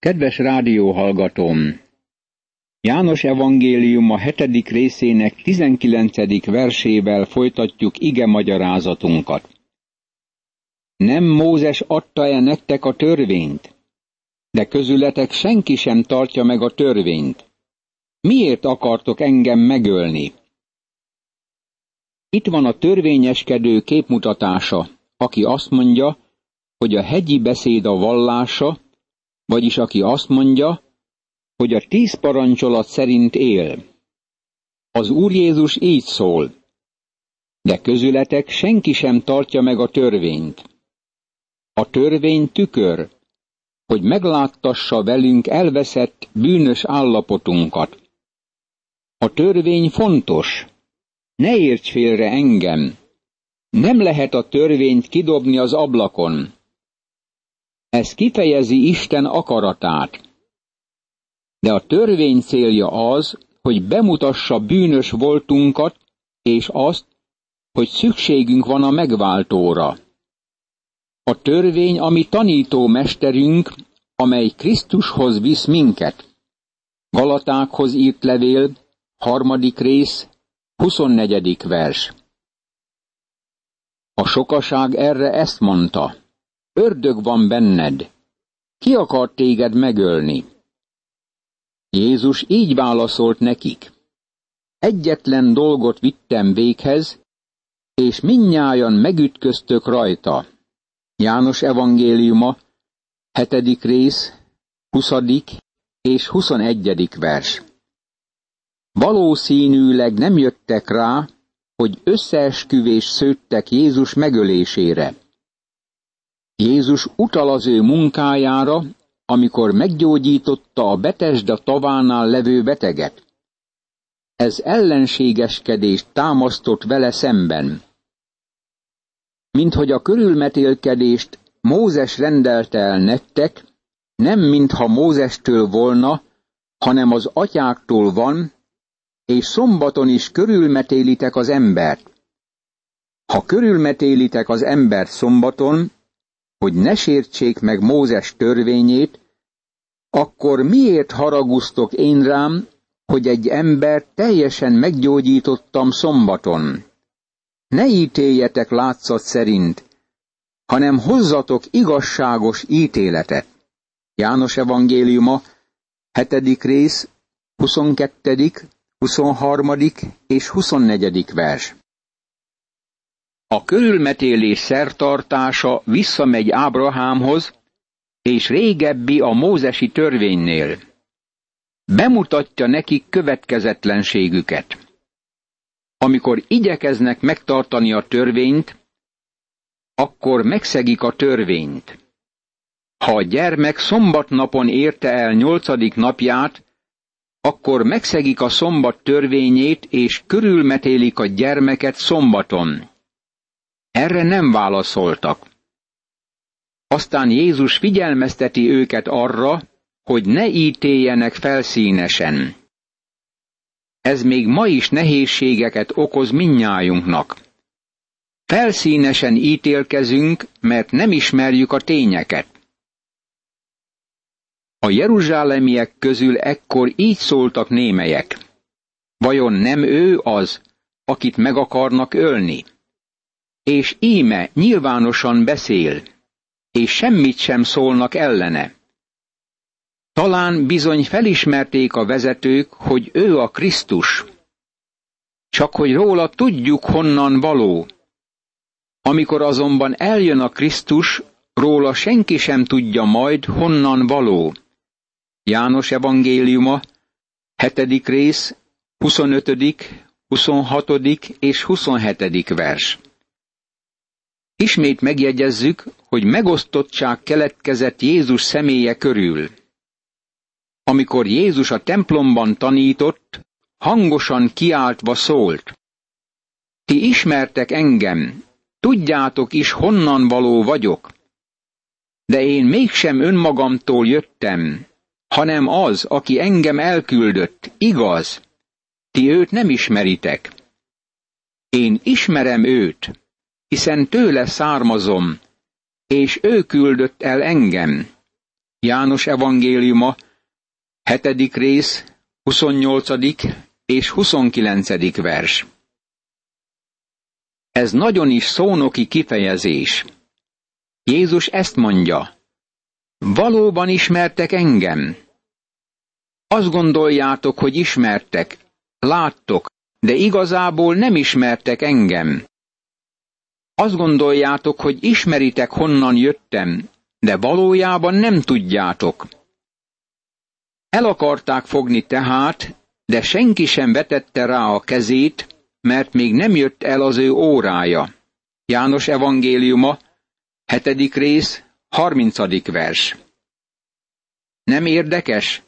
Kedves rádióhallgatóm! János evangélium a hetedik részének tizenkilencedik versével folytatjuk ige magyarázatunkat. Nem Mózes adta-e nektek a törvényt? De közületek senki sem tartja meg a törvényt. Miért akartok engem megölni? Itt van a törvényeskedő képmutatása, aki azt mondja, hogy a hegyi beszéd a vallása, vagyis aki azt mondja, hogy a tíz parancsolat szerint él. Az Úr Jézus így szól, de közületek senki sem tartja meg a törvényt. A törvény tükör, hogy megláttassa velünk elveszett bűnös állapotunkat. A törvény fontos. Ne érts félre engem. Nem lehet a törvényt kidobni az ablakon. Ez kifejezi Isten akaratát. De a törvény célja az, hogy bemutassa bűnös voltunkat, és azt, hogy szükségünk van a megváltóra. A törvény, ami tanító mesterünk, amely Krisztushoz visz minket. Galatákhoz írt levél, harmadik rész, 24. vers. A sokaság erre ezt mondta. Ördög van benned. Ki akar téged megölni? Jézus így válaszolt nekik. Egyetlen dolgot vittem véghez, és minnyájan megütköztök rajta. János evangéliuma, hetedik rész, huszadik és huszonegyedik vers. Valószínűleg nem jöttek rá, hogy összeesküvés szőttek Jézus megölésére. Jézus utal az ő munkájára, amikor meggyógyította a Betesda tavánál levő beteget. Ez ellenségeskedést támasztott vele szemben. Mint hogy a körülmetélkedést Mózes rendelte el nektek, nem mintha Mózestől volna, hanem az atyáktól van, és szombaton is körülmetélitek az embert. Ha körülmetélitek az embert szombaton, hogy ne sértsék meg Mózes törvényét, akkor miért haragusztok én rám, hogy egy ember teljesen meggyógyítottam szombaton? Ne ítéljetek látszat szerint, hanem hozzatok igazságos ítéletet. János evangéliuma, 7. rész, 22., 23. és 24. vers. A körülmetélés szertartása visszamegy Ábrahámhoz, és régebbi a mózesi törvénynél. Bemutatja nekik következetlenségüket. Amikor igyekeznek megtartani a törvényt, akkor megszegik a törvényt. Ha a gyermek szombatnapon érte el nyolcadik napját, akkor megszegik a szombat törvényét, és körülmetélik a gyermeket szombaton. Erre nem válaszoltak. Aztán Jézus figyelmezteti őket arra, hogy ne ítéljenek felszínesen. Ez még ma is nehézségeket okoz minnyájunknak. Felszínesen ítélkezünk, mert nem ismerjük a tényeket. A jeruzsálemiek közül ekkor így szóltak némelyek. Vajon nem ő az, akit meg akarnak ölni? És íme nyilvánosan beszél, és semmit sem szólnak ellene. Talán bizony felismerték a vezetők, hogy ő a Krisztus. Csak hogy róla tudjuk, honnan való. Amikor azonban eljön a Krisztus, róla senki sem tudja majd, honnan való. János evangéliuma, 7. rész, 25., 26. és 27. vers. Ismét megjegyezzük, hogy megosztottság keletkezett Jézus személye körül. Amikor Jézus a templomban tanított, hangosan kiáltva szólt. Ti ismertek engem, tudjátok is, honnan való vagyok. De én mégsem önmagamtól jöttem, hanem az, aki engem elküldött, igaz. Ti őt nem ismeritek. Én ismerem őt, hiszen tőle származom, és ő küldött el engem. János evangéliuma, 7. rész, 28. és 29. vers. Ez nagyon is szónoki kifejezés. Jézus ezt mondja. Valóban ismertek engem. Azt gondoljátok, hogy ismertek, láttok, de igazából nem ismertek engem. Azt gondoljátok, hogy ismeritek, honnan jöttem, de valójában nem tudjátok. El akarták fogni tehát, de senki sem vetette rá a kezét, mert még nem jött el az ő órája. János evangéliuma, hetedik rész, harmincadik vers. Nem érdekes,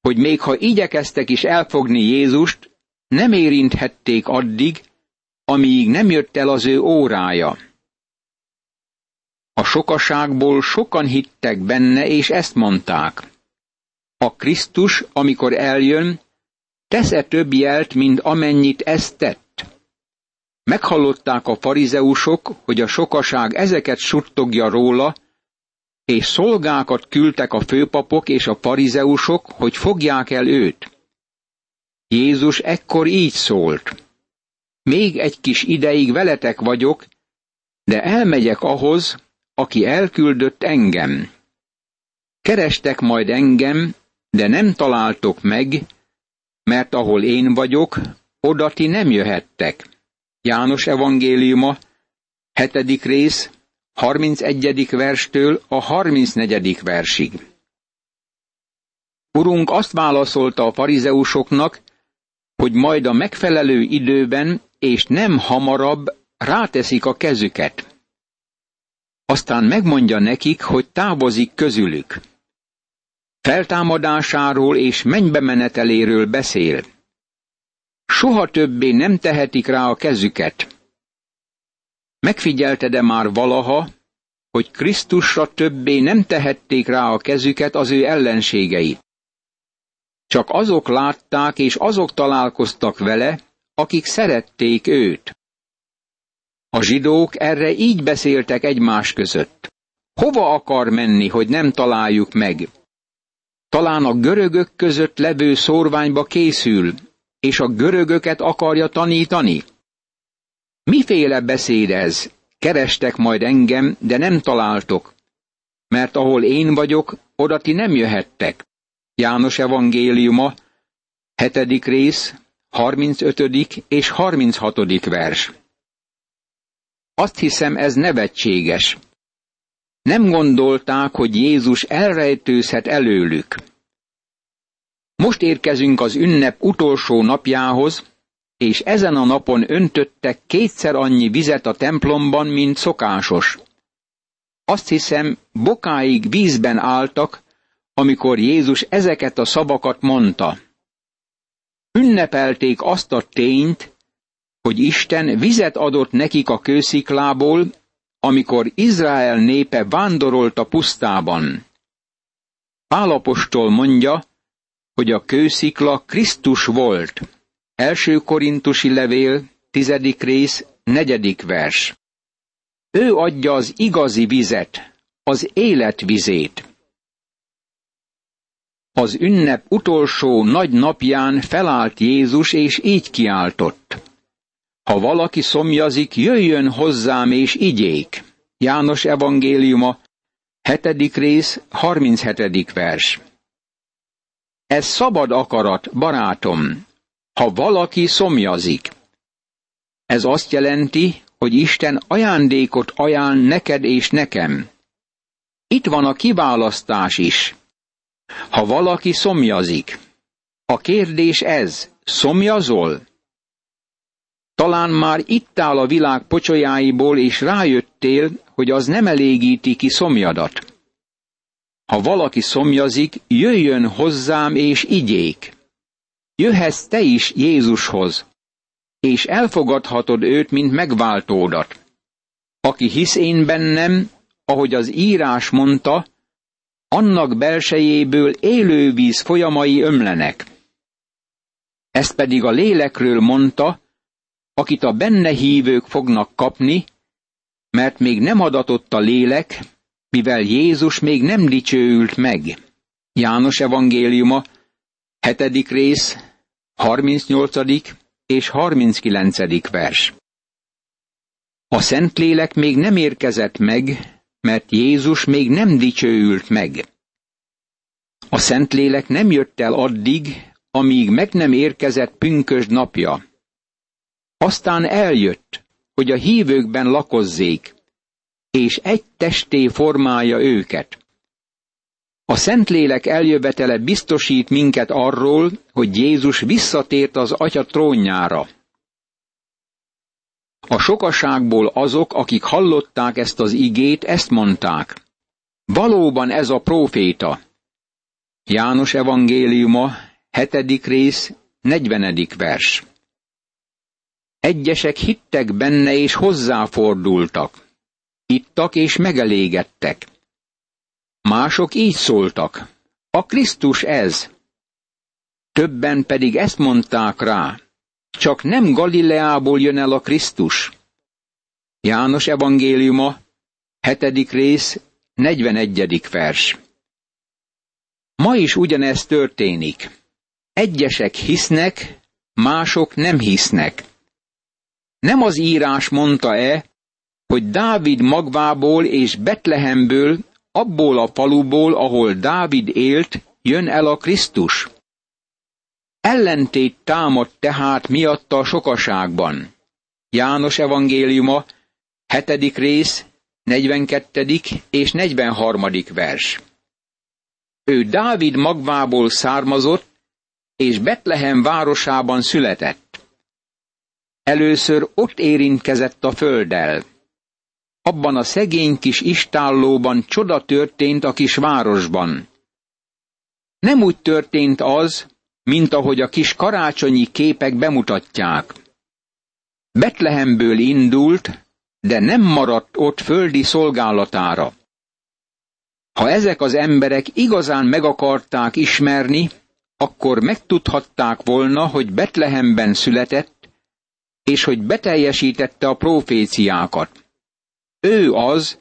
hogy még ha igyekeztek is elfogni Jézust, nem érinthették addig, amíg nem jött el az ő órája. A sokaságból sokan hittek benne, és ezt mondták. A Krisztus, amikor eljön, tesz-e több jelt, mint amennyit ezt tett? Meghallották a farizeusok, hogy a sokaság ezeket suttogja róla, és szolgákat küldtek a főpapok és a farizeusok, hogy fogják el őt. Jézus ekkor így szólt. Még egy kis ideig veletek vagyok, de elmegyek ahhoz, aki elküldött engem. Kerestek majd engem, de nem találtok meg, mert ahol én vagyok, oda ti nem jöhettek. János evangéliuma, hetedik rész, 31. verstől a 34. versig. Urunk azt válaszolta a farizeusoknak, hogy majd a megfelelő időben és nem hamarabb ráteszik a kezüket. Aztán megmondja nekik, hogy távozik közülük. Feltámadásáról és mennybe meneteléről beszél. Soha többé nem tehetik rá a kezüket. Megfigyelte de már valaha, hogy Krisztusra többé nem tehették rá a kezüket az ő ellenségei. Csak azok látták és azok találkoztak vele, akik szerették őt. A zsidók erre így beszéltek egymás között. Hova akar menni, hogy nem találjuk meg? Talán a görögök között levő szórványba készül, és a görögöket akarja tanítani? Miféle beszéd ez? Kerestek majd engem, de nem találtok. Mert ahol én vagyok, oda ti nem jöhettek. János evangéliuma, hetedik rész, 35. és 36. vers. Azt hiszem, ez nevetséges. Nem gondolták, hogy Jézus elrejtőzhet előlük. Most érkezünk az ünnep utolsó napjához, és ezen a napon öntöttek kétszer annyi vizet a templomban, mint szokásos. Azt hiszem, bokáig vízben álltak, amikor Jézus ezeket a szavakat mondta. Ünnepelték azt a tényt, hogy Isten vizet adott nekik a kősziklából, amikor Izrael népe vándorolt a pusztában. Pálapostól mondja, hogy a kőszikla Krisztus volt. Első korintusi levél, tizedik rész, negyedik vers. Ő adja az igazi vizet, az élet vizét. Az ünnep utolsó nagy napján felállt Jézus, és így kiáltott. Ha valaki szomjazik, jöjjön hozzám és igyék. János evangéliuma, 7. rész, 37. vers. Ez szabad akarat, barátom, ha valaki szomjazik. Ez azt jelenti, hogy Isten ajándékot ajánl neked és nekem. Itt van a kiválasztás is. Ha valaki szomjazik, a kérdés ez, szomjazol? Talán már itt áll a világ pocsolyáiból, és rájöttél, hogy az nem elégíti ki szomjadat. Ha valaki szomjazik, jöjjön hozzám és igyék. Jöhetsz te is Jézushoz, és elfogadhatod őt, mint megváltódat. Aki hisz én bennem, ahogy az írás mondta, annak belsejéből élővíz folyamai ömlenek. Ezt pedig a lélekről mondta, akit a benne hívők fognak kapni, mert még nem adatott a lélek, mivel Jézus még nem dicsőült meg. János evangéliuma, hetedik rész, 38. és 39. vers. A Szentlélek még nem érkezett meg, mert Jézus még nem dicsőült meg. A Szentlélek nem jött el addig, amíg meg nem érkezett pünkösd napja. Aztán eljött, hogy a hívőkben lakozzék, és egy testé formálja őket. A Szentlélek eljövetele biztosít minket arról, hogy Jézus visszatért az Atya trónjára. A sokaságból azok, akik hallották ezt az igét, ezt mondták. Valóban ez a próféta. János evangéliuma, hetedik rész, negyvenedik vers. Egyesek hittek benne és hozzáfordultak. Ittak és megelégedtek. Mások így szóltak. A Krisztus ez. Többen pedig ezt mondták rá. Csak nem Galileából jön el a Krisztus. János evangéliuma, hetedik rész, 41. vers. Ma is ugyanez történik. Egyesek hisznek, mások nem hisznek. Nem az írás mondta-e, hogy Dávid magvából és Betlehemből, abból a faluból, ahol Dávid élt, jön el a Krisztus? Ellentét támad tehát miatta a sokaságban. János evangéliuma, hetedik rész, 42. és 43. vers. Ő Dávid magvából származott, és Betlehem városában született. Először ott érintkezett a földdel. Abban a szegény kis istállóban csoda történt a kis városban. Nem úgy történt az, mint ahogy a kis karácsonyi képek bemutatják. Betlehemből indult, de nem maradt ott földi szolgálatára. Ha ezek az emberek igazán meg akarták ismerni, akkor megtudhatták volna, hogy Betlehemben született, és hogy beteljesítette a proféciákat. Ő az,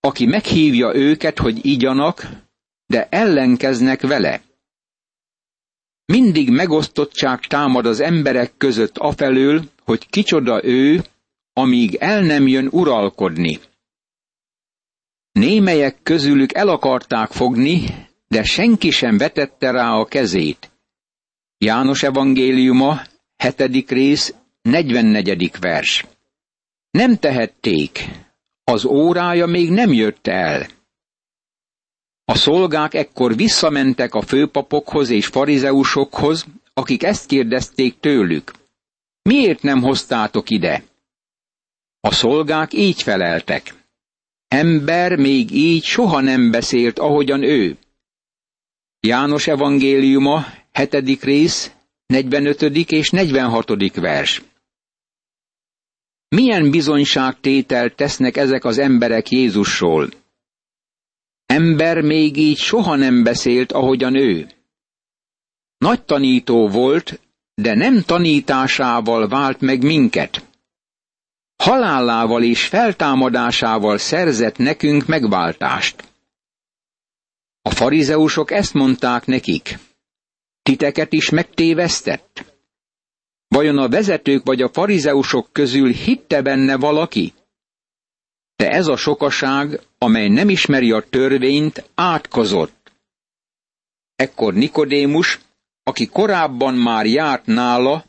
aki meghívja őket, hogy igyanak, de ellenkeznek vele. Mindig megosztottság támad az emberek között afelől, hogy kicsoda ő, amíg el nem jön uralkodni. Némelyek közülük el akarták fogni, de senki sem vetette rá a kezét. János evangéliuma, hetedik rész, 44. vers. Nem tehették, az órája még nem jött el. A szolgák ekkor visszamentek a főpapokhoz és farizeusokhoz, akik ezt kérdezték tőlük. Miért nem hoztátok ide? A szolgák így feleltek. Ember még így soha nem beszélt, ahogyan ő. János evangéliuma, hetedik rész, 45. és 46. vers. Milyen bizonyságtételt tesznek ezek az emberek Jézusról? Ember még így soha nem beszélt, ahogyan ő. Nagy tanító volt, de nem tanításával vált meg minket. Halálával és feltámadásával szerzett nekünk megváltást. A farizeusok ezt mondták nekik. Titeket is megtévesztett? Vajon a vezetők vagy a farizeusok közül hitte benne valaki? De ez a sokaság, amely nem ismeri a törvényt, átkozott. Ekkor Nikodémus, aki korábban már járt nála,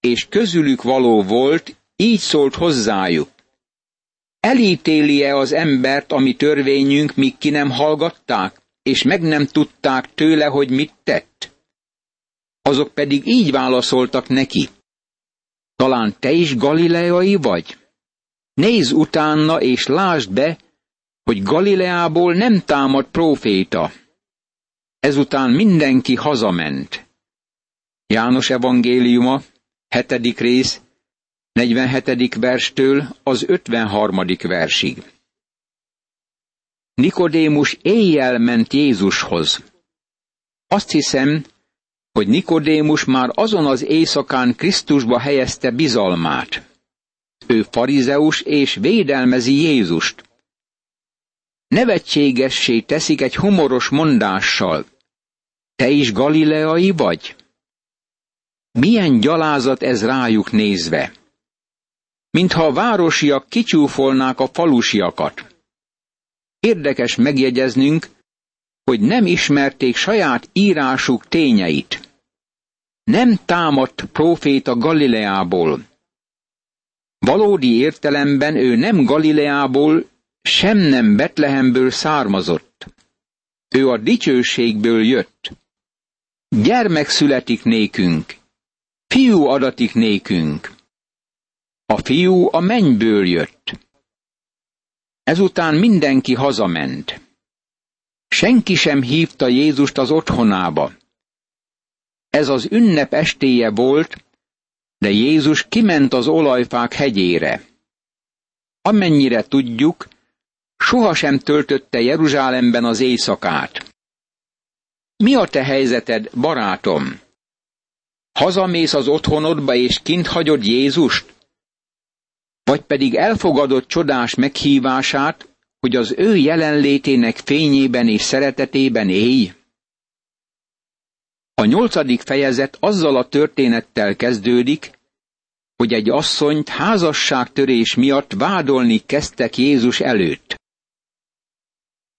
és közülük való volt, így szólt hozzájuk. Elítéli-e az embert, ami törvényünk, míg ki nem hallgatták, és meg nem tudták tőle, hogy mit tett? Azok pedig így válaszoltak neki. Talán te is galileai vagy? Nézz utána, és lásd be, hogy Galileából nem támad próféta. Ezután mindenki hazament. János evangéliuma, hetedik rész, 47. verstől az 53. versig. Nikodémus éjjel ment Jézushoz. Azt hiszem, hogy Nikodémus már azon az éjszakán Krisztusba helyezte bizalmát. Ő farizeus és védelmezi Jézust. nevetségessé teszik egy humoros mondással. Te is galileai vagy? Milyen gyalázat ez rájuk nézve? Mintha a városiak kicsúfolnák a falusiakat. Érdekes megjegyeznünk, hogy nem ismerték saját írásuk tényeit. Nem támadt próféta Galileából. Valódi értelemben ő nem Galileából, sem nem Betlehemből származott. Ő a dicsőségből jött. Gyermek születik nékünk, fiú adatik nékünk. A fiú a mennyből jött. Ezután mindenki hazament. Senki sem hívta Jézust az otthonába. Ez az ünnep estéje volt, de Jézus kiment az olajfák hegyére. Amennyire tudjuk, sohasem töltötte Jeruzsálemben az éjszakát. Mi a te helyzeted, barátom? Hazamész az otthonodba és kint hagyod Jézust? Vagy pedig elfogadott csodás meghívását, hogy az ő jelenlétének fényében és szeretetében élj? A nyolcadik fejezet azzal a történettel kezdődik, hogy egy asszonyt házasságtörés miatt vádolni kezdtek Jézus előtt.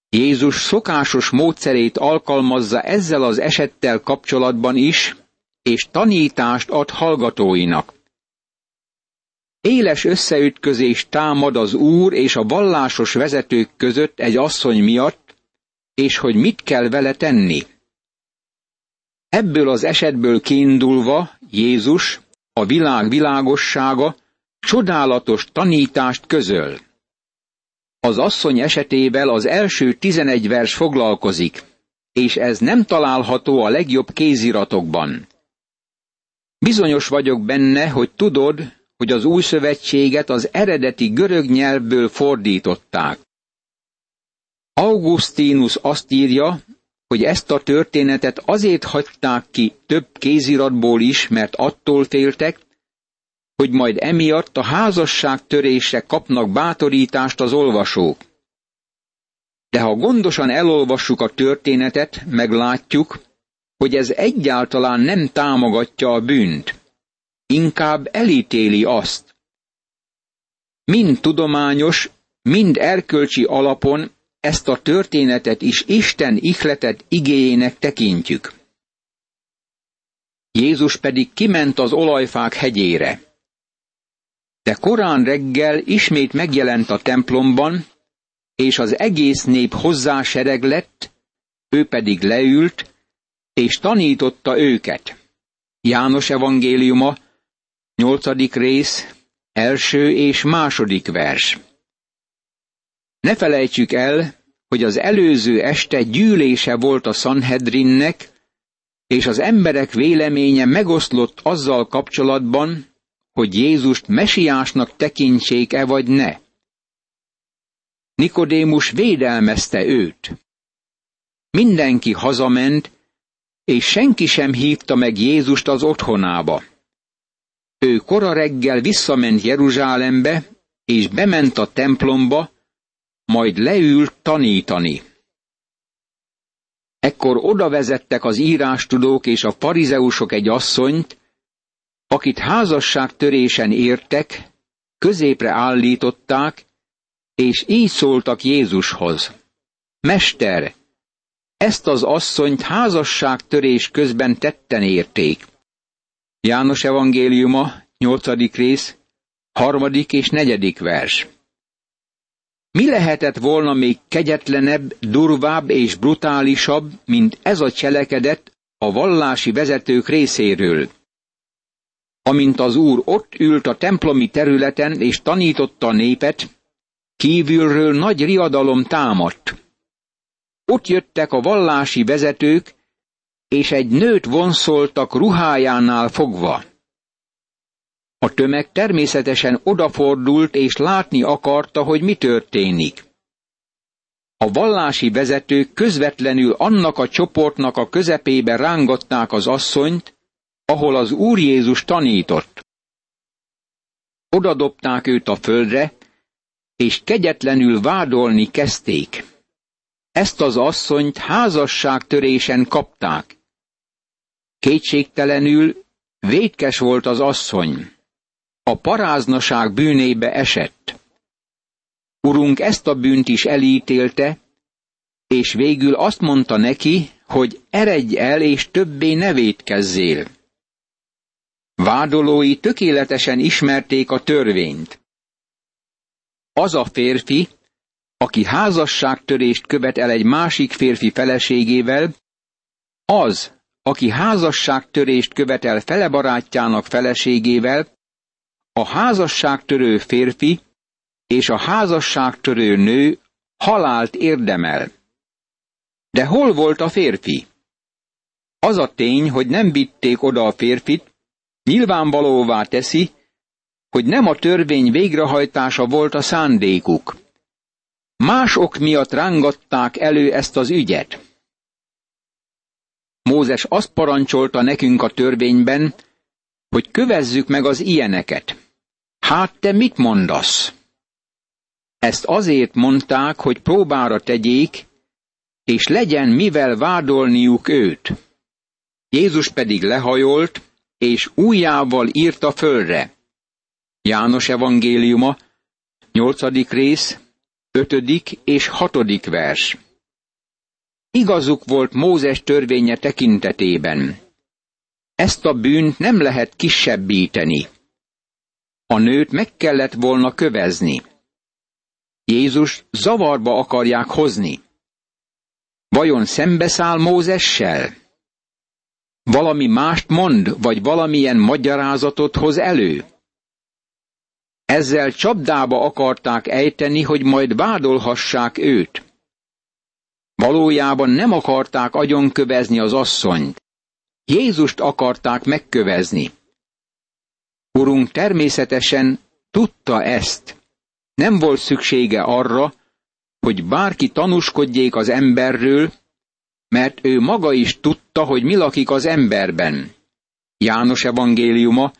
Jézus szokásos módszerét alkalmazza ezzel az esettel kapcsolatban is, és tanítást ad hallgatóinak. Éles összeütközés támad az úr és a vallásos vezetők között egy asszony miatt, és hogy mit kell vele tenni. Ebből az esetből kiindulva Jézus, a világ világossága, csodálatos tanítást közöl. Az asszony esetével az első tizenegy vers foglalkozik, és ez nem található a legjobb kéziratokban. Bizonyos vagyok benne, hogy tudod, hogy az új szövetséget az eredeti görög nyelvből fordították. Augustinus azt írja, hogy ezt a történetet azért hagyták ki több kéziratból is, mert attól féltek, hogy majd emiatt a házasság törése kapnak bátorítást az olvasók. De ha gondosan elolvassuk a történetet, meglátjuk, hogy ez egyáltalán nem támogatja a bűnt. Inkább elítéli azt. Mind tudományos, mind erkölcsi alapon ezt a történetet is Isten ihletett igéjének tekintjük. Jézus pedig kiment az olajfák hegyére. De korán reggel ismét megjelent a templomban, és az egész nép hozzá sereg lett, ő pedig leült, és tanította őket. János evangéliuma, nyolcadik rész, első és második vers. Ne felejtsük el, hogy az előző este gyűlése volt a Sanhedrinnek, és az emberek véleménye megoszlott azzal kapcsolatban, hogy Jézust mesiásnak tekintsék-e vagy ne. Nikodémus védelmezte őt. Mindenki hazament, és senki sem hívta meg Jézust az otthonába. Ő kora reggel visszament Jeruzsálembe, és bement a templomba, majd leült tanítani. Ekkor oda vezettek az írástudók és a farizeusok egy asszonyt, akit házasságtörésen értek, középre állították, és így szóltak Jézushoz. Mester, ezt az asszonyt házasságtörés közben tetten érték. János evangéliuma, nyolcadik rész, harmadik és negyedik vers. Mi lehetett volna még kegyetlenebb, durvább és brutálisabb, mint ez a cselekedet a vallási vezetők részéről? Amint az úr ott ült a templomi területen és tanította a népet, kívülről nagy riadalom támadt. Ott jöttek a vallási vezetők, és egy nőt vonszoltak ruhájánál fogva. A tömeg természetesen odafordult és látni akarta, hogy mi történik. A vallási vezetők közvetlenül annak a csoportnak a közepébe rángatták az asszonyt, ahol az Úr Jézus tanított. Oda dobták őt a földre, és kegyetlenül vádolni kezdték. ezt az asszonyt házasságtörésen kapták. Kétségtelenül vétkes volt az asszony. A paráznaság bűnébe esett. Urunk ezt a bűnt is elítélte, és végül azt mondta neki, hogy eredj el, és többé ne vétkezzél. Vádolói tökéletesen ismerték a törvényt. Az a férfi, aki házasságtörést követ el egy másik férfi feleségével, az, aki házasságtörést követel fele barátjának feleségével, a házasságtörő férfi és a házasságtörő nő halált érdemel. De hol volt a férfi? Az a tény, hogy nem vitték oda a férfit, nyilvánvalóvá teszi, hogy nem a törvény végrehajtása volt a szándékuk. Más ok miatt rángatták elő ezt az ügyet. Mózes azt parancsolta nekünk a törvényben, hogy kövezzük meg az ilyeneket. Hát te mit mondasz? Ezt azért mondták, hogy próbára tegyék, és legyen mivel vádolniuk őt. Jézus pedig lehajolt, és újjával írta fölre. János evangéliuma, nyolcadik rész, ötödik és hatodik vers. Igazuk volt Mózes törvénye tekintetében. Ezt a bűnt nem lehet kisebbíteni. A nőt meg kellett volna kövezni. Jézus zavarba akarják hozni. Vajon szembeszáll Mózessel? Valami mást mond, vagy valamilyen magyarázatot hoz elő? Ezzel csapdába akarták ejteni, hogy majd vádolhassák őt. Valójában nem akarták agyonkövezni az asszonyt. Jézust akarták megkövezni. Urunk természetesen tudta ezt. Nem volt szüksége arra, hogy bárki tanúskodjék az emberről, mert ő maga is tudta, hogy mi lakik az emberben. János evangéliuma,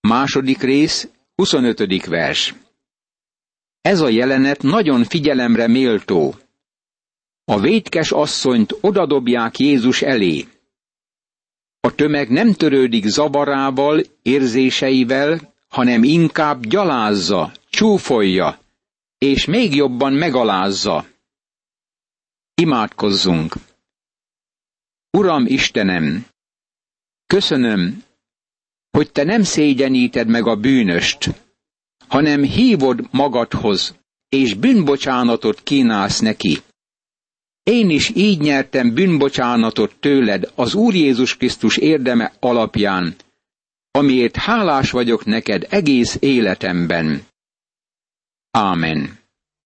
második rész, 25. vers. Ez a jelenet nagyon figyelemre méltó. A vétkes asszonyt odadobják Jézus elé. A tömeg nem törődik zavarával, érzéseivel, hanem inkább gyalázza, csúfolja, és még jobban megalázza. Imádkozzunk! Uram Istenem, köszönöm, hogy te nem szégyeníted meg a bűnöst, hanem hívod magadhoz, és bűnbocsánatot kínálsz neki. Én is így nyertem bűnbocsánatot tőled az Úr Jézus Krisztus érdeme alapján, amiért hálás vagyok neked egész életemben. Ámen.